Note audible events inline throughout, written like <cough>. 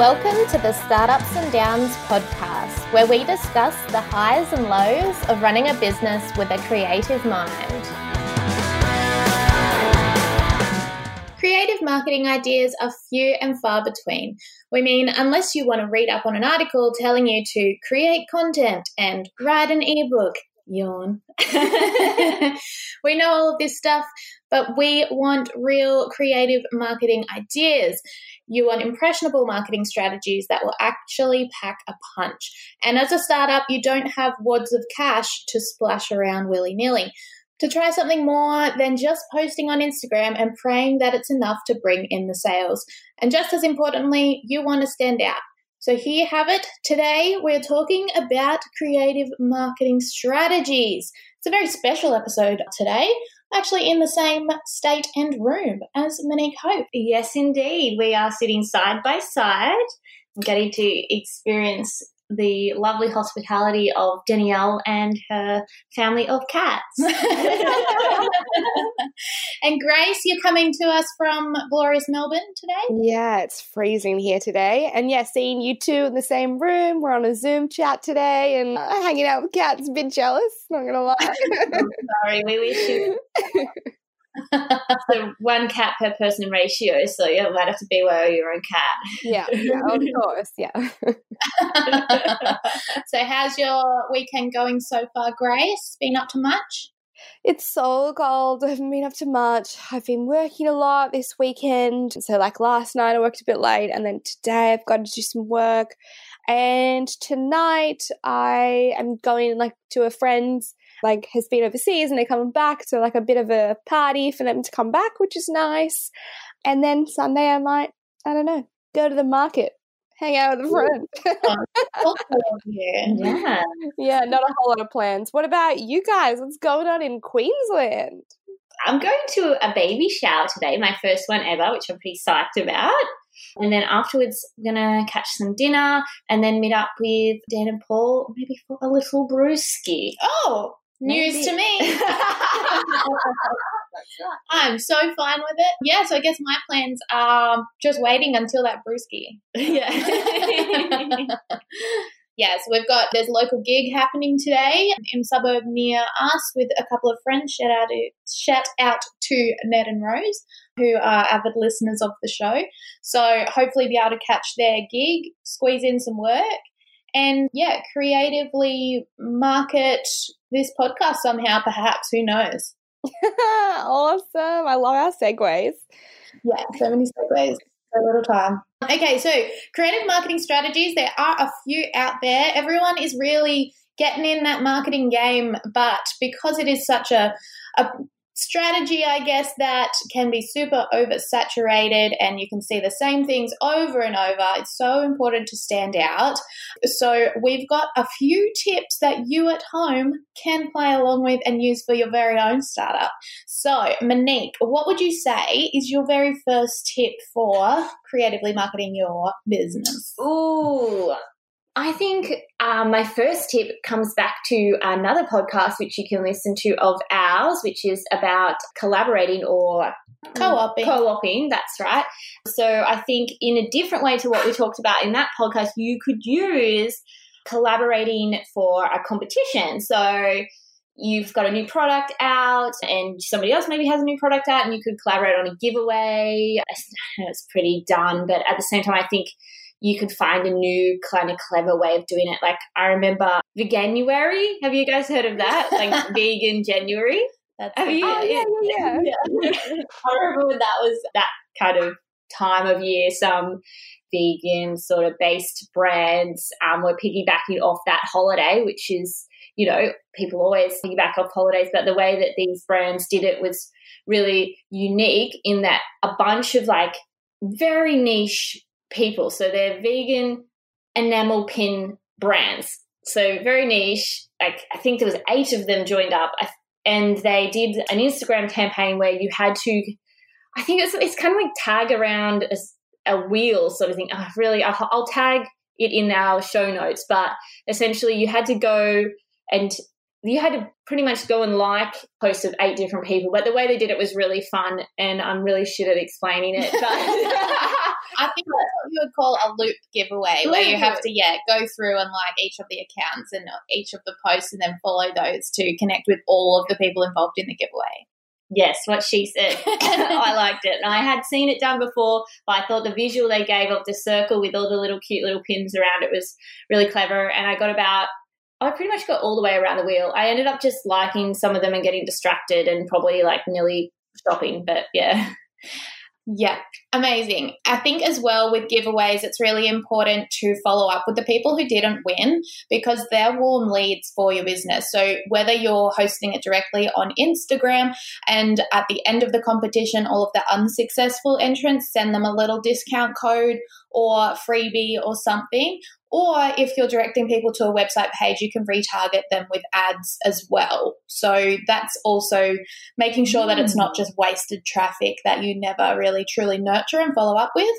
Welcome to the Startups and Downs podcast, where we discuss the highs and lows of running a business with a creative mind. Creative marketing ideas are few and far between. We mean, unless you want to read up on an article telling you to create content and write an ebook, yawn. <laughs> we know all of this stuff, but we want real creative marketing ideas. You want impressionable marketing strategies that will actually pack a punch. And as a startup, you don't have wads of cash to splash around willy nilly. To try something more than just posting on Instagram and praying that it's enough to bring in the sales. And just as importantly, you want to stand out. So here you have it. Today we're talking about creative marketing strategies. It's a very special episode today actually in the same state and room as Monique Hope. Yes, indeed. We are sitting side by side, getting to experience the lovely hospitality of Danielle and her family of cats. <laughs> <laughs> and Grace, you're coming to us from glorious Melbourne today? Yeah, it's freezing here today. And yeah, seeing you two in the same room. We're on a Zoom chat today and uh, hanging out with cats. A bit jealous, not gonna lie. <laughs> sorry, we wish you. So one cat per person ratio, so you might have to beware your own cat. Yeah, yeah of <laughs> course, yeah. <laughs> so how's your weekend going so far, Grace? Been up to much? It's so cold. I haven't been up to much. I've been working a lot this weekend. So, like last night, I worked a bit late, and then today I've got to do some work. And tonight, I am going like to a friend's like has been overseas and they're coming back. So like a bit of a party for them to come back, which is nice. And then Sunday I might, I don't know, go to the market, hang out with a friend. <laughs> <laughs> yeah. Yeah, not a whole lot of plans. What about you guys? What's going on in Queensland? I'm going to a baby shower today, my first one ever, which I'm pretty psyched about. And then afterwards, I'm going to catch some dinner and then meet up with Dan and Paul, maybe for a little brewski. Oh, News to me. <laughs> <laughs> I'm so fine with it. Yeah, so I guess my plans are just waiting until that brewski. Yeah. yeah, so we've got there's a local gig happening today in suburb near us with a couple of friends. Shout out to shout out to Ned and Rose, who are avid listeners of the show. So hopefully be able to catch their gig, squeeze in some work, and yeah, creatively market this podcast somehow, perhaps. Who knows? <laughs> awesome. I love our segues. Yeah, so many segues. So little time. Okay, so creative marketing strategies, there are a few out there. Everyone is really getting in that marketing game, but because it is such a, a strategy, I guess, that can be super oversaturated and you can see the same things over and over. It's so important to stand out. So, we've got a few tips that you at home can play along with and use for your very own startup. So, Monique, what would you say is your very first tip for creatively marketing your business? Ooh, I think um, my first tip comes back to another podcast which you can listen to of ours, which is about collaborating or co-oping. Co-oping, that's right. So I think in a different way to what we talked about in that podcast, you could use collaborating for a competition. So you've got a new product out and somebody else maybe has a new product out and you could collaborate on a giveaway. It's pretty done, but at the same time, I think you could find a new kind of clever way of doing it. Like I remember Veganuary. Have you guys heard of that? Like <laughs> vegan January. That's Have you? Oh, yeah, yeah, yeah. <laughs> <laughs> I remember when that was that kind of time of year. Some vegan sort of based brands um, were piggybacking off that holiday, which is you know people always piggyback off holidays, but the way that these brands did it was really unique in that a bunch of like very niche people. So they're vegan enamel pin brands. So very niche. Like I think there was eight of them joined up, and they did an Instagram campaign where you had to. I think it's it's kind of like tag around a, a wheel sort of thing. Oh, really, I'll, I'll tag it in our show notes, but essentially you had to go and you had to pretty much go and like posts of eight different people. But the way they did it was really fun, and I'm really shit at explaining it. But <laughs> I think that's what you would call a loop giveaway, where you have to yeah go through and like each of the accounts and each of the posts, and then follow those to connect with all of the people involved in the giveaway. Yes, what she said. <laughs> <laughs> I liked it. And I had seen it done before, but I thought the visual they gave of the circle with all the little cute little pins around it was really clever. And I got about, I pretty much got all the way around the wheel. I ended up just liking some of them and getting distracted and probably like nearly stopping. But yeah. <laughs> Yeah, amazing. I think as well with giveaways, it's really important to follow up with the people who didn't win because they're warm leads for your business. So whether you're hosting it directly on Instagram and at the end of the competition, all of the unsuccessful entrants send them a little discount code or freebie or something, or if you're directing people to a website page, you can retarget them with ads as well. So that's also making sure that it's hmm. not just wasted traffic that you never really truly nurture and follow up with.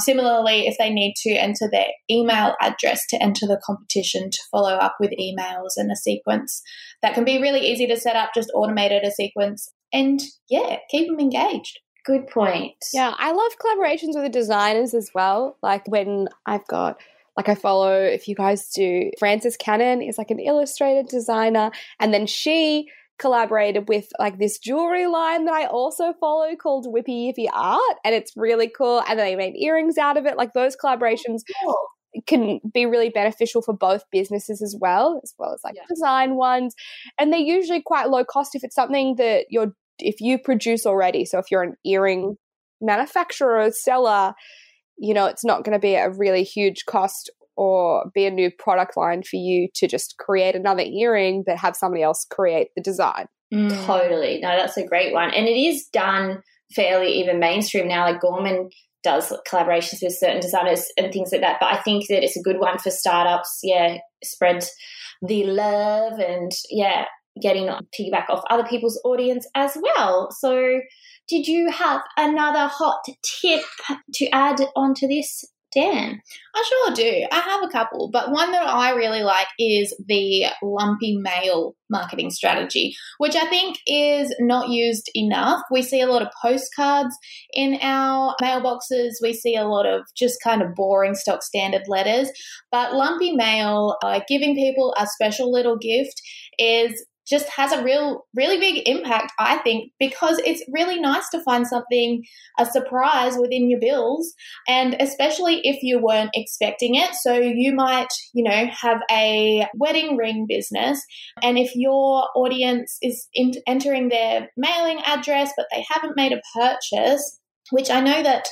Similarly, if they need to enter their email address to enter the competition to follow up with emails and a sequence, that can be really easy to set up, just automated a sequence and yeah, keep them engaged. Good point. Yeah, I love collaborations with the designers as well. Like when I've got like I follow, if you guys do, Frances Cannon is like an illustrated designer, and then she collaborated with like this jewelry line that I also follow called Whippy Yippy Art, and it's really cool. And they made earrings out of it. Like those collaborations oh, cool. can be really beneficial for both businesses as well, as well as like yeah. design ones. And they're usually quite low cost if it's something that you're if you produce already. So if you're an earring manufacturer or seller, you know, it's not going to be a really huge cost or be a new product line for you to just create another earring but have somebody else create the design. Mm. Totally. No, that's a great one. And it is done fairly even mainstream now. Like Gorman does collaborations with certain designers and things like that. But I think that it's a good one for startups. Yeah, spread the love and yeah, getting piggyback off other people's audience as well. So did you have another hot tip to add onto this, Dan? I sure do. I have a couple, but one that I really like is the lumpy mail marketing strategy, which I think is not used enough. We see a lot of postcards in our mailboxes, we see a lot of just kind of boring stock standard letters, but lumpy mail, uh, giving people a special little gift, is just has a real, really big impact, I think, because it's really nice to find something, a surprise within your bills, and especially if you weren't expecting it. So you might, you know, have a wedding ring business, and if your audience is in- entering their mailing address, but they haven't made a purchase, which I know that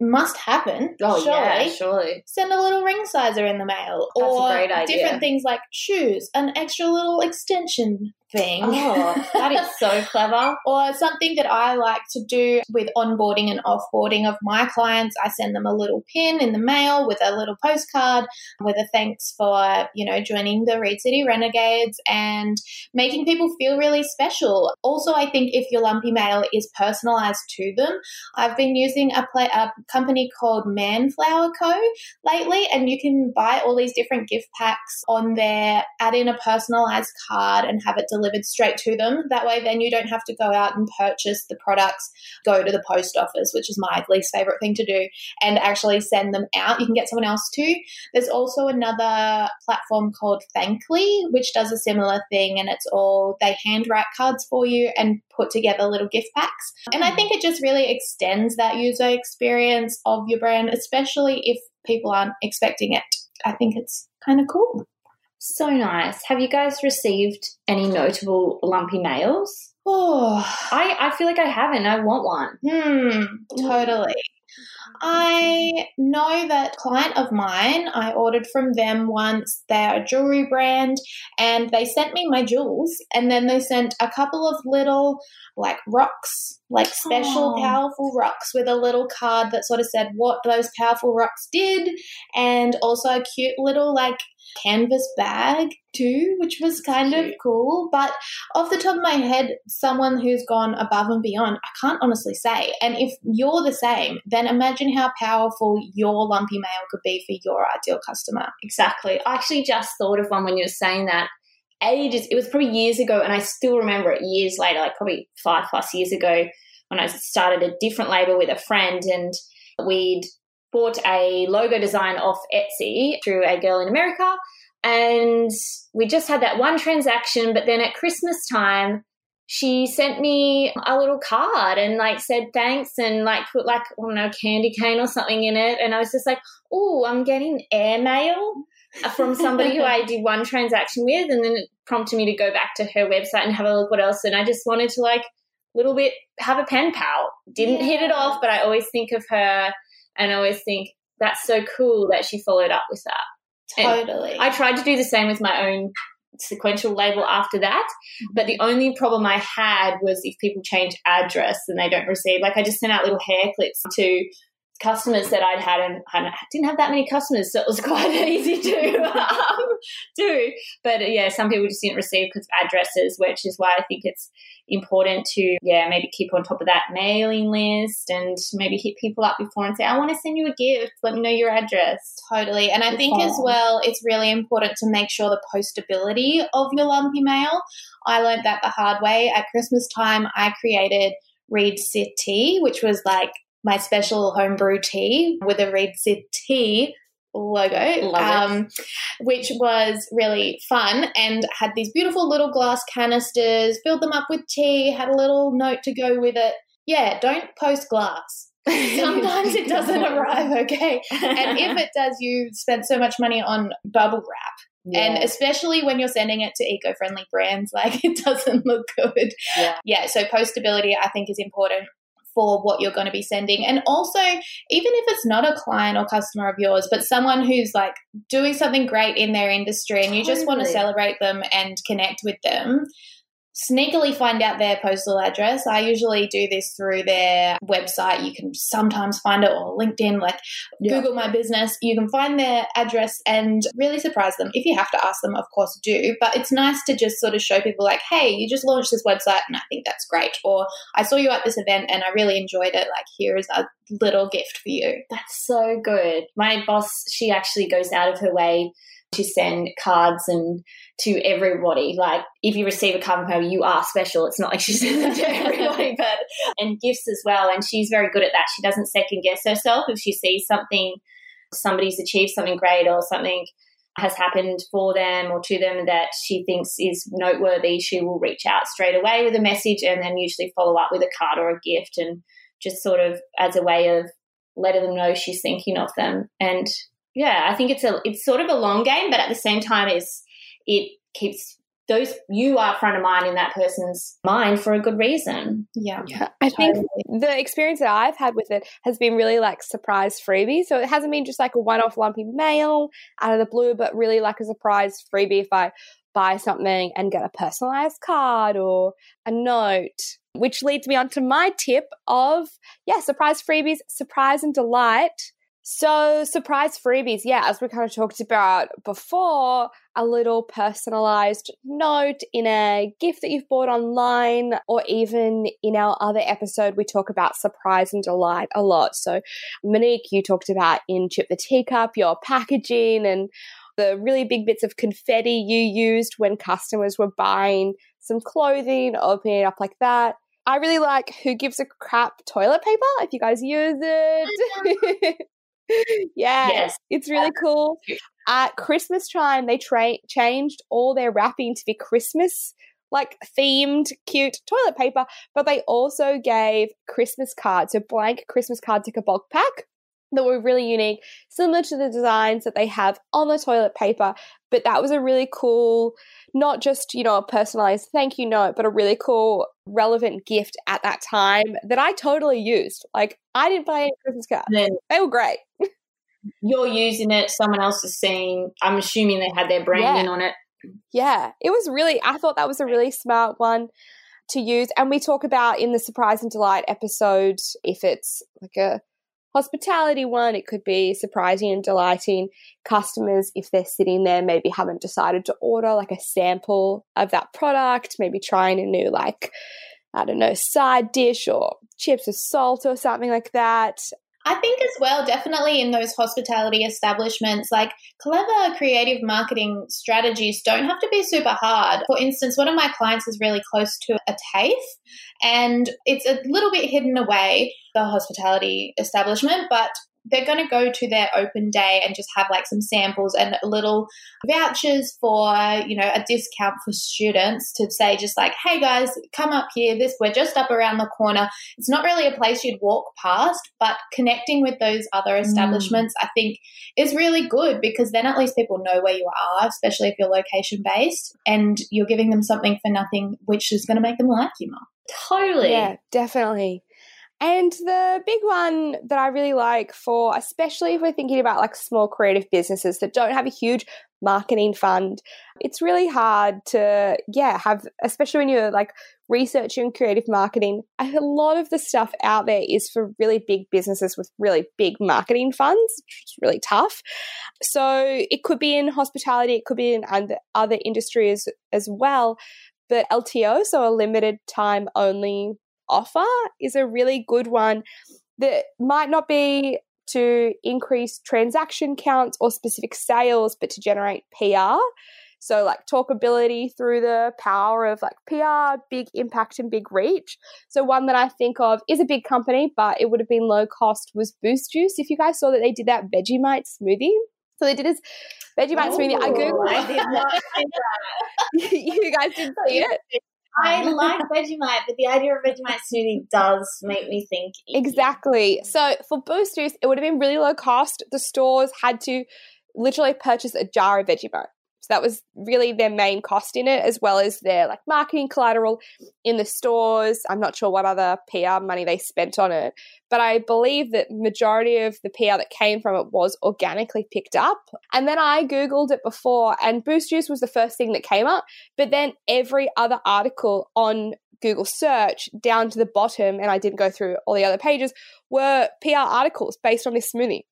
must happen. Oh surely. yeah, surely. Send a little ring sizer in the mail, That's or different things like shoes, an extra little extension thing. Oh, that is so <laughs> clever. or something that I like to do with onboarding and offboarding of my clients. I send them a little pin in the mail with a little postcard with a thanks for, you know, joining the Readcity Renegades and making people feel really special. Also, I think if your lumpy mail is personalized to them, I've been using a, play, a company called Manflower Co. lately, and you can buy all these different gift packs on there, add in a personalized card, and have it delivered delivered straight to them. That way, then you don't have to go out and purchase the products, go to the post office, which is my least favorite thing to do, and actually send them out. You can get someone else to. There's also another platform called Thankly, which does a similar thing, and it's all they handwrite cards for you and put together little gift packs. And I think it just really extends that user experience of your brand, especially if people aren't expecting it. I think it's kind of cool. So nice. Have you guys received any notable lumpy mails? Oh, I, I feel like I haven't. I want one. Hmm, totally. I know that client of mine, I ordered from them once. They're a jewelry brand and they sent me my jewels and then they sent a couple of little like rocks, like special powerful rocks with a little card that sort of said what those powerful rocks did and also a cute little like canvas bag too, which was kind Cute. of cool. But off the top of my head, someone who's gone above and beyond, I can't honestly say. And if you're the same, then imagine how powerful your lumpy mail could be for your ideal customer. Exactly. I actually just thought of one when you were saying that ages. It was probably years ago, and I still remember it years later, like probably five plus years ago, when I started a different label with a friend, and we'd bought a logo design off Etsy through a girl in America. And we just had that one transaction, but then at Christmas time, she sent me a little card and like said thanks and like put like I don't know candy cane or something in it and I was just like oh I'm getting airmail from somebody who I <laughs> did one transaction with and then it prompted me to go back to her website and have a look what else and I just wanted to like little bit have a pen pal didn't yeah. hit it off but I always think of her and I always think that's so cool that she followed up with that totally and I tried to do the same with my own sequential label after that. But the only problem I had was if people change address and they don't receive, like I just sent out little hair clips to customers that I'd had and I didn't have that many customers, so it was <laughs> quite easy to um, do. But yeah, some people just didn't receive because of addresses, which is why I think it's important to yeah maybe keep on top of that mailing list and maybe hit people up before and say I want to send you a gift. Let me know your address. Totally, and I think as well it's really important to make sure the postability of your lumpy mail. I learned that the hard way at Christmas time. I created Readcity, which was like my special homebrew tea with a Reed Tea logo, um, which was really fun and had these beautiful little glass canisters, filled them up with tea, had a little note to go with it. Yeah, don't post glass. <laughs> Sometimes it doesn't arrive okay. And if it does, you spent so much money on bubble wrap. Yeah. And especially when you're sending it to eco friendly brands, like <laughs> it doesn't look good. Yeah. yeah. So, postability, I think, is important for what you're going to be sending. And also, even if it's not a client or customer of yours, but someone who's like doing something great in their industry and you totally. just want to celebrate them and connect with them, sneakily find out their postal address. I usually do this through their website. You can sometimes find it or LinkedIn, like yeah. Google my business. You can find their address and really surprise them. If you have to ask them, of course, do. But it's nice to just sort of show people, like, hey, you just launched this website and I think that's great. Or I saw you at this event and I really enjoyed it. Like, here is a little gift for you. That's so good. My boss, she actually goes out of her way to send cards and to everybody. Like if you receive a card from her, you are special. It's not like she <laughs> sends it to everybody, <laughs> but and gifts as well. And she's very good at that. She doesn't second guess herself if she sees something, somebody's achieved something great or something has happened for them or to them that she thinks is noteworthy, she will reach out straight away with a message and then usually follow up with a card or a gift and just sort of as a way of letting them know she's thinking of them. And yeah, I think it's a it's sort of a long game, but at the same time, is it keeps those you are front of mind in that person's mind for a good reason. Yeah. yeah I think the experience that I've had with it has been really like surprise freebie. So it hasn't been just like a one off lumpy mail out of the blue, but really like a surprise freebie if I buy something and get a personalized card or a note. Which leads me on to my tip of, yeah, surprise freebies, surprise and delight so, surprise freebies, yeah, as we kind of talked about before, a little personalized note in a gift that you've bought online, or even in our other episode, we talk about surprise and delight a lot. So, Monique, you talked about in Chip the Teacup, your packaging and the really big bits of confetti you used when customers were buying some clothing, opening it up like that. I really like Who Gives a Crap toilet paper, if you guys use it. <laughs> yeah, yes. it's really cool. At Christmas time, they tra- changed all their wrapping to be Christmas like themed, cute toilet paper, but they also gave Christmas cards, so blank Christmas cards like a bulk pack that were really unique, similar to the designs that they have on the toilet paper. But that was a really cool, not just, you know, a personalized thank you note, but a really cool, relevant gift at that time that I totally used. Like, I didn't buy any Christmas cards, they were great you're using it, someone else is seeing. I'm assuming they had their branding yeah. on it. Yeah, it was really, I thought that was a really smart one to use. And we talk about in the Surprise and Delight episode if it's like a hospitality one, it could be surprising and delighting customers if they're sitting there, maybe haven't decided to order like a sample of that product, maybe trying a new, like, I don't know, side dish or chips or salt or something like that. I think as well, definitely in those hospitality establishments, like clever creative marketing strategies don't have to be super hard. For instance, one of my clients is really close to a TAFE and it's a little bit hidden away, the hospitality establishment, but they're going to go to their open day and just have like some samples and little vouchers for you know a discount for students to say just like hey guys come up here this we're just up around the corner it's not really a place you'd walk past but connecting with those other mm. establishments mm. i think is really good because then at least people know where you are especially if you're location based and you're giving them something for nothing which is going to make them like you more totally yeah definitely and the big one that I really like for, especially if we're thinking about like small creative businesses that don't have a huge marketing fund, it's really hard to, yeah, have, especially when you're like researching creative marketing, a lot of the stuff out there is for really big businesses with really big marketing funds, which is really tough. So it could be in hospitality, it could be in other industries as well. But LTO, so a limited time only offer is a really good one that might not be to increase transaction counts or specific sales, but to generate PR. So, like talkability through the power of like PR, big impact and big reach. So, one that I think of is a big company, but it would have been low cost was Boost Juice. If you guys saw that they did that Vegemite smoothie. So they did this Vegemite oh, smoothie. I googled. I did not see that. <laughs> you guys didn't see it. I like Vegemite, but the idea of Vegemite smoothie does make me think. Exactly. So for boosters, it would have been really low cost. The stores had to literally purchase a jar of Vegemite. So that was really their main cost in it, as well as their like marketing collateral in the stores. I'm not sure what other PR money they spent on it, but I believe that majority of the PR that came from it was organically picked up. And then I googled it before, and Boost Juice was the first thing that came up. But then every other article on Google search down to the bottom, and I didn't go through all the other pages, were PR articles based on this smoothie.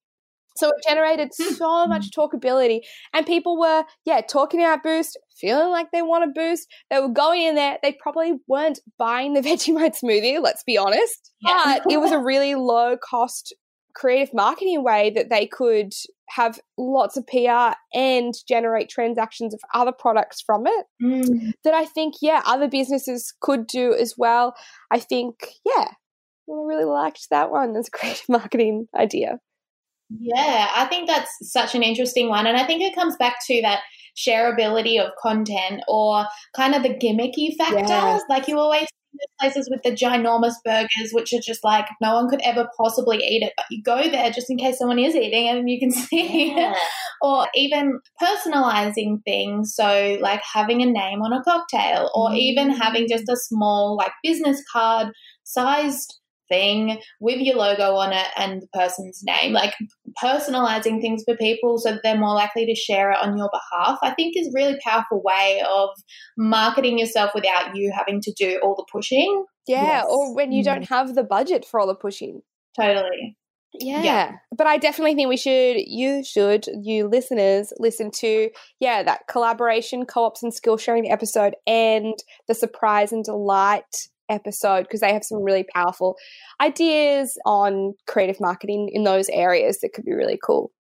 So it generated hmm. so much talkability, and people were, yeah, talking about Boost, feeling like they want a boost. They were going in there. They probably weren't buying the <laughs> Vegemite smoothie, let's be honest. Yeah. But it was a <laughs> really low cost creative marketing way that they could have lots of PR and generate transactions of other products from it. Mm. That I think, yeah, other businesses could do as well. I think, yeah, I really liked that one as a creative <laughs> marketing idea. Yeah, I think that's such an interesting one. And I think it comes back to that shareability of content or kind of the gimmicky factors. Yeah. Like you always see places with the ginormous burgers, which are just like no one could ever possibly eat it, but you go there just in case someone is eating and you can <laughs> see. Yeah. or even personalizing things. So, like having a name on a cocktail, or mm. even having just a small, like, business card sized thing with your logo on it and the person's name. Like personalizing things for people so that they're more likely to share it on your behalf, I think is a really powerful way of marketing yourself without you having to do all the pushing. Yeah, yes. or when you don't mm. have the budget for all the pushing. Totally. Yeah. yeah. But I definitely think we should, you should, you listeners, listen to, yeah, that collaboration, co ops, and skill sharing episode and the surprise and delight episode because they have some really powerful ideas on creative marketing in those areas that could be really cool.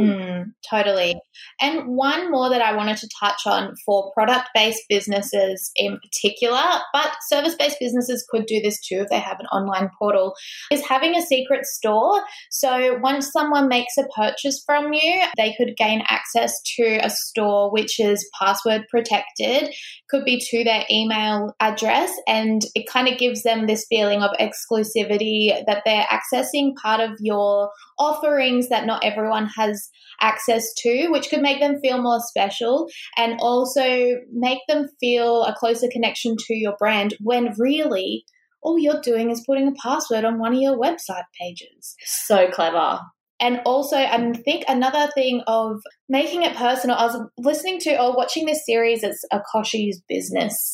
Mm, totally. And one more that I wanted to touch on for product based businesses in particular, but service based businesses could do this too if they have an online portal, is having a secret store. So once someone makes a purchase from you, they could gain access to a store which is password protected, could be to their email address, and it kind of gives them this feeling of exclusivity that they're accessing part of your offerings that not everyone has access to, which could make them feel more special and also make them feel a closer connection to your brand when really all you're doing is putting a password on one of your website pages. So clever. And also, I think another thing of making it personal, I was listening to or watching this series, it's a Kochie's business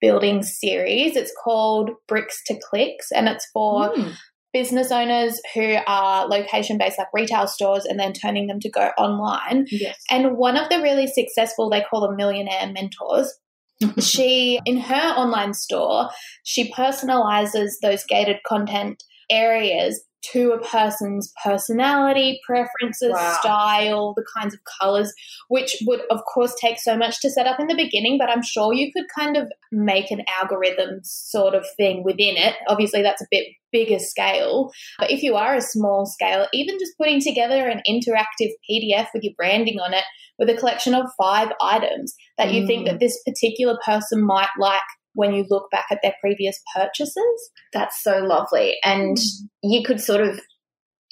building series. It's called Bricks to Clicks, and it's for mm business owners who are location based, like retail stores, and then turning them to go online. Yes. And one of the really successful, they call them millionaire mentors. <laughs> she, in her online store, she personalizes those gated content areas to a person's personality, preferences, Wow. style, the kinds of colors, which would, of course, take so much to set up in the beginning. But I'm sure you could kind of make an algorithm sort of thing within it. Obviously, that's a bit bigger scale. But if you are a small scale, even just putting together an interactive PDF with your branding on it with a collection of five items that you think Mm. that this particular person might like when you look back at their previous purchases. That's so lovely. And you could sort of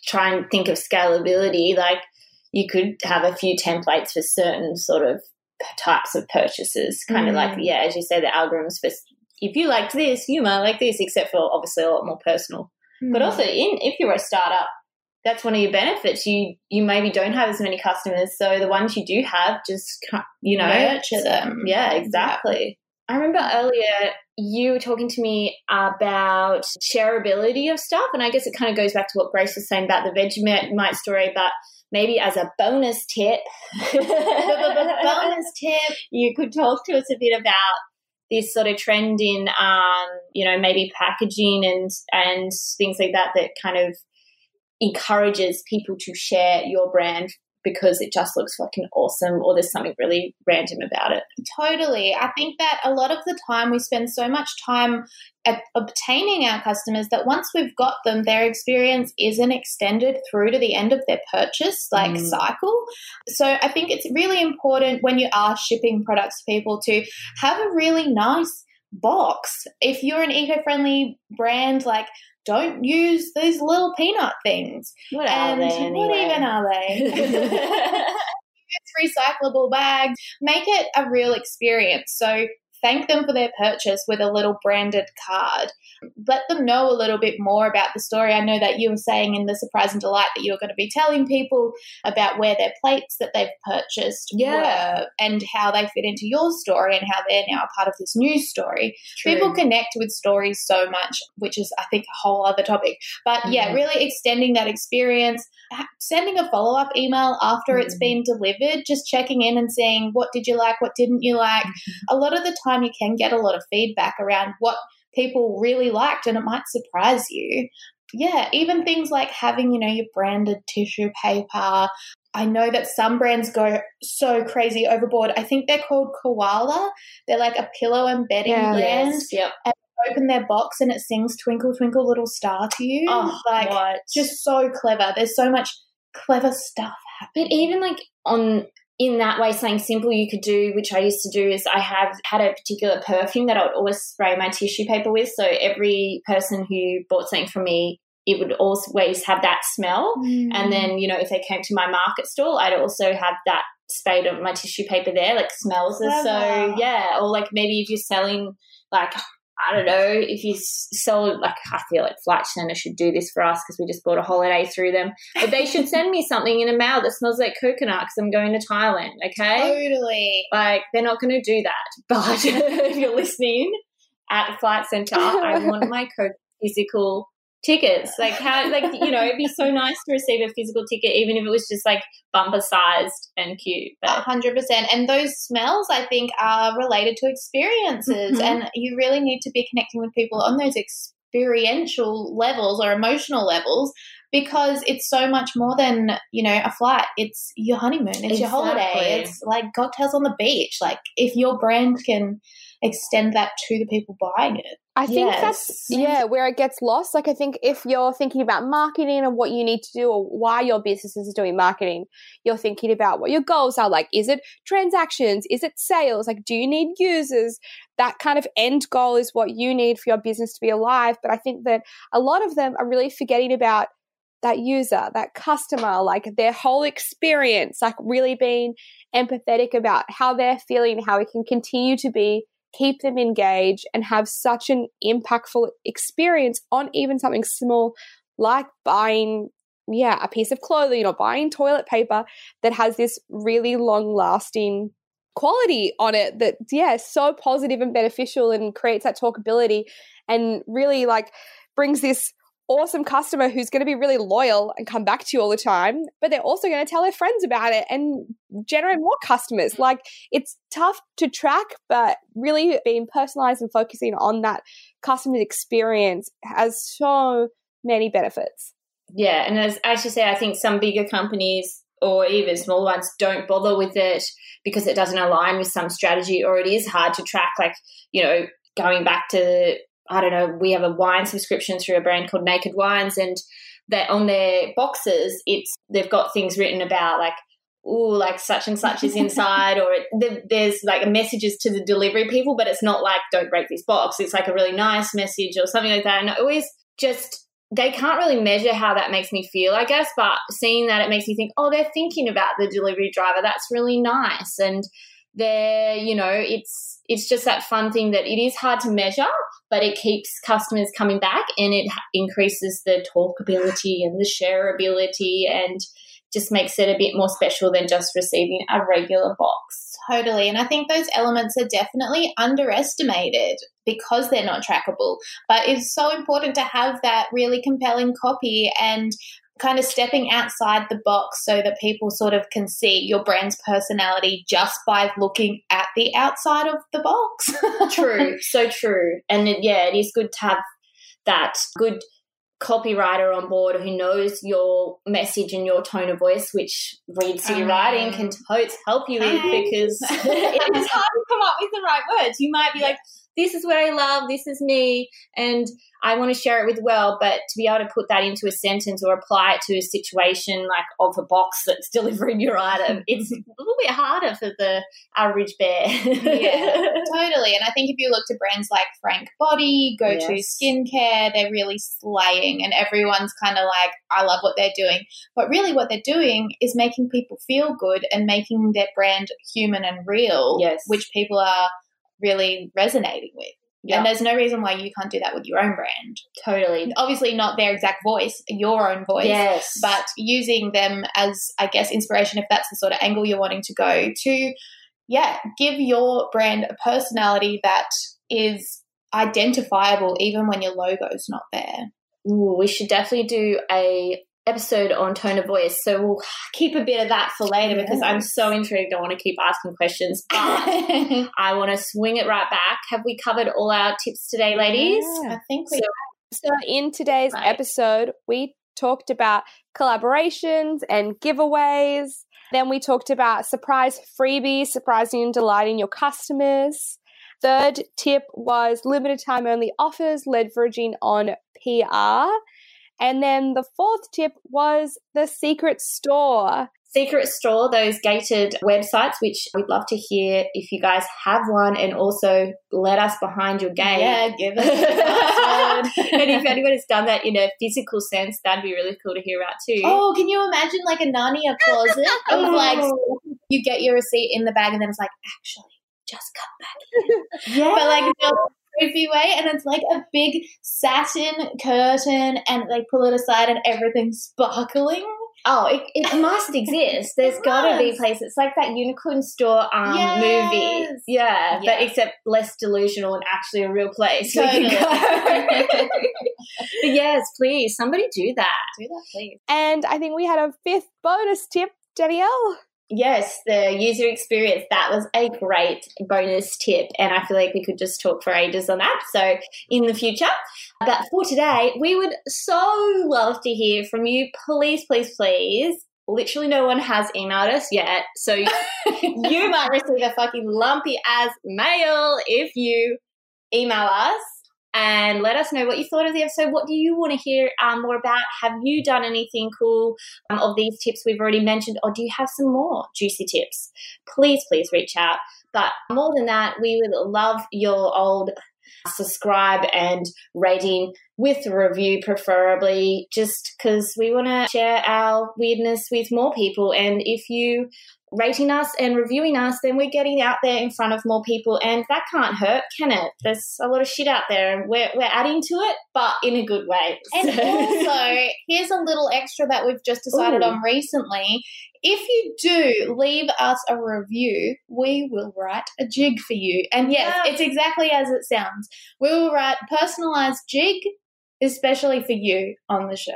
try and think of scalability. Like you could have a few templates for certain sort of types of purchases. Kind of like, Mm. yeah, as you say, the algorithms for if you liked this, you might like this, except for obviously a lot more personal. But Hmm. also, in if you're a startup, that's one of your benefits. You you maybe don't have as many customers, so the ones you do have, just you know, nurture them. yeah, exactly. I remember earlier you were talking to me about shareability of stuff, and I guess it kind of goes back to what Grace was saying about the Vegemite story, but maybe as a bonus tip, <laughs> Bonus tip. you could talk to us a bit about this sort of trend in, um, you know, maybe packaging and and things like that that kind of encourages people to share your brand because it just looks fucking awesome or there's something really random about it. Totally. I think that a lot of the time we spend so much time at obtaining our customers that once we've got them, their experience isn't extended through to the end of their purchase like Mm. cycle. So I think it's really important when you are shipping products to people to have a really nice box. If you're an eco-friendly brand, like don't use these little peanut things. What and are they Anyway? what even are they? <laughs> <laughs> it's recyclable bags. Make it a real experience. So thank them for their purchase with a little branded card. Let them know a little bit more about the story. I know that you were saying in the surprise and delight that you were going to be telling people about where their plates that they've purchased Yeah. were and how they fit into your story and how they're now a part of this new story. People connect with stories so much, which is, I think, a whole other topic. But yeah, Mhm. really extending that experience, sending a follow up email after it's Mhm. been delivered, just checking in and seeing what did you like, what didn't you like. Mm-hmm. A lot of the time, you can get a lot of feedback around what people really liked, and it might surprise you. Yeah, even things like having, you know, your branded tissue paper. I know that some brands go so crazy overboard. I think they're called Koala. They're like a pillow and bedding Yeah. brand Yes, yep. open their box and it sings twinkle twinkle little star to you Oh, like what? just so clever there's so much clever stuff happening But even like on in that way, something simple you could do, which I used to do, is I have had a particular perfume that I would always spray my tissue paper with. So every person who bought something from me, it would always have that smell. Mm. And then, you know, if they came to my market stall, I'd also have that spade of my tissue paper there, like smells. So yeah, or like maybe if you're selling like I don't know if you sell like I feel like Flight Centre should do this for us because we just bought a holiday through them. But they should send me something in a mail that smells like coconut because I'm going to Thailand. Okay, totally like they're not going to do that. <laughs> But <laughs> if you're listening at Flight Centre, I want my co- physical tickets. Like how, like you know, it'd be so nice to receive a physical ticket, even if it was just like bumper sized and cute. A But hundred percent. And those smells, I think, are related to experiences, Mhm. and you really need to be connecting with people on those experiential levels or emotional levels because it's so much more than you know a flight. It's your honeymoon. It's your holiday. It's like cocktails on the beach. Like if your brand can extend that to the people buying it. I think Yes. that's yeah where it gets lost. Like I think if you're thinking about marketing and what you need to do or why your business is doing marketing, you're thinking about what your goals are. Like, is it transactions? Is it sales? Like, do you need users? That kind of end goal is what you need for your business to be alive. But I think that a lot of them are really forgetting about that user, that customer, like their whole experience, like really being empathetic about how they're feeling, how we can continue to be keep them engaged and have such an impactful experience on even something small like buying yeah a piece of clothing or buying toilet paper that has this really long lasting quality on it that yeah is so positive and beneficial and creates that talkability and really like brings this awesome customer who's going to be really loyal and come back to you all the time but they're also going to tell their friends about it and generate more customers like it's tough to track, but really being personalized and focusing on that customer experience has so many benefits. Yeah, and as, as you say, I think some bigger companies or even smaller ones don't bother with it because it doesn't align with some strategy or it is hard to track like you know going back to i don't know we have a wine subscription through a brand called naked wines and that on their boxes it's they've got things written about like oh like such and such is inside or it, there's like messages to the delivery people but it's not like don't break this box it's like a really nice message or something like that and I always just they can't really measure how that makes me feel, I guess, but seeing that it makes me think, oh, they're thinking about the delivery driver. That's really nice. And they're, you know, it's it's just that fun thing that it is hard to measure, but it keeps customers coming back and it increases the talkability and the shareability and just makes it a bit more special than just receiving a regular box. Totally. And I think those elements are definitely underestimated because they're not trackable. But it's so important to have that really compelling copy and kind of stepping outside the box so that people sort of can see your brand's personality just by looking at the outside of the box. <laughs> true, so true. And it, yeah, it is good to have that good copywriter on board who knows your message and your tone of voice, which Readcity um, Writing can help you with because <laughs> it is hard to come up with the right words. You might be like, this is what I love, this is me, and I want to share it with well, but to be able to put that into a sentence or apply it to a situation like of a box <laughs> that's delivering your item, <laughs> it's a little bit harder for the average bear. yeah, <laughs> totally. And I think if you look to brands like Frank Body, Go To yes. Skincare, they're really slaying, and everyone's kind of like, I love what they're doing. But really, what they're doing is making people feel good and making their brand human and real, yes. which people are really resonating with. And there's no reason why you can't do that with your own brand. Totally. Obviously, not their exact voice, your own voice. Yes. But using them as, I guess, inspiration if that's the sort of angle you're wanting to go to, yeah, give your brand a personality that is identifiable even when your logo's not there. Ooh, we should definitely do a episode on tone of voice. So we'll keep a bit of that for later because I'm so intrigued. I want to keep asking questions, <laughs> but I want to swing it right back. Have we covered all our tips today, ladies? Yeah, I think we. So, so in today's right. episode, we talked about collaborations and giveaways. Then we talked about surprise freebies, surprising and delighting your customers. Third tip was limited time only offers, leveraging on PR. And then the fourth tip was the secret store. Secret store, those gated websites, which we'd love to hear if you guys have one and also let us behind your gate. Yeah, give us <laughs> And if anyone has done that in a physical sense, that'd be really cool to hear about too. Oh, can you imagine like a Narnia closet of <laughs> like you get your receipt in the bag and then it's like, actually, just come back. <laughs> yeah. But like creepy way, and it's like a big satin curtain, and they pull it aside, and everything's sparkling. Oh, it, it <laughs> must exist. There's got to be places. It's like that unicorn store um, yes. movie. Yeah, but except less delusional and actually a real place. Totally. <laughs> <laughs> yes, please, somebody do that. Do that, please. And I think we had a fifth bonus tip, Danielle. Yes, the user experience. That was a great bonus tip. And I feel like we could just talk for ages on that. So, in the future. But for today, we would so love to hear from you. Please, please, please. Literally, no one has emailed us yet. So, <laughs> you might receive a fucking lumpy as mail if you email us and let us know what you thought of the episode. What do you want to hear um, more about? Have you done anything cool um, of these tips we've already mentioned, or do you have some more juicy tips? Please, please reach out. But more than that, we would love your old subscribe and rating with a review, preferably, just because we want to share our weirdness with more people. And if you rating us and reviewing us, then we're getting out there in front of more people, and that can't hurt, can it? There's a lot of shit out there, and we're, we're adding to it, but in a good way. And <laughs> also, here's a little extra that we've just decided Ooh. on recently. If you do leave us a review, we will write a jig for you. And yes, yeah. it's exactly as it sounds. We will write personalized jig, especially for you on the show.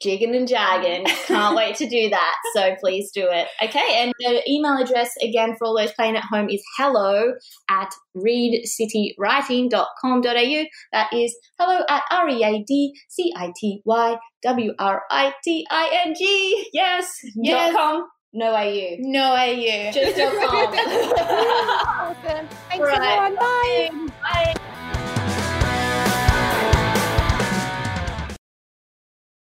jigging and jagging. Can't wait to do that. <laughs> So please do it. Okay. And the email address again for all those playing at home is hello at readcitywriting.com.au. That is hello at R E A D C I T Y W R I T I N G. Yes. Yes. Dot com. No AU. No AU. Just dot com. <laughs> awesome. Thanks, Right. everyone. Bye.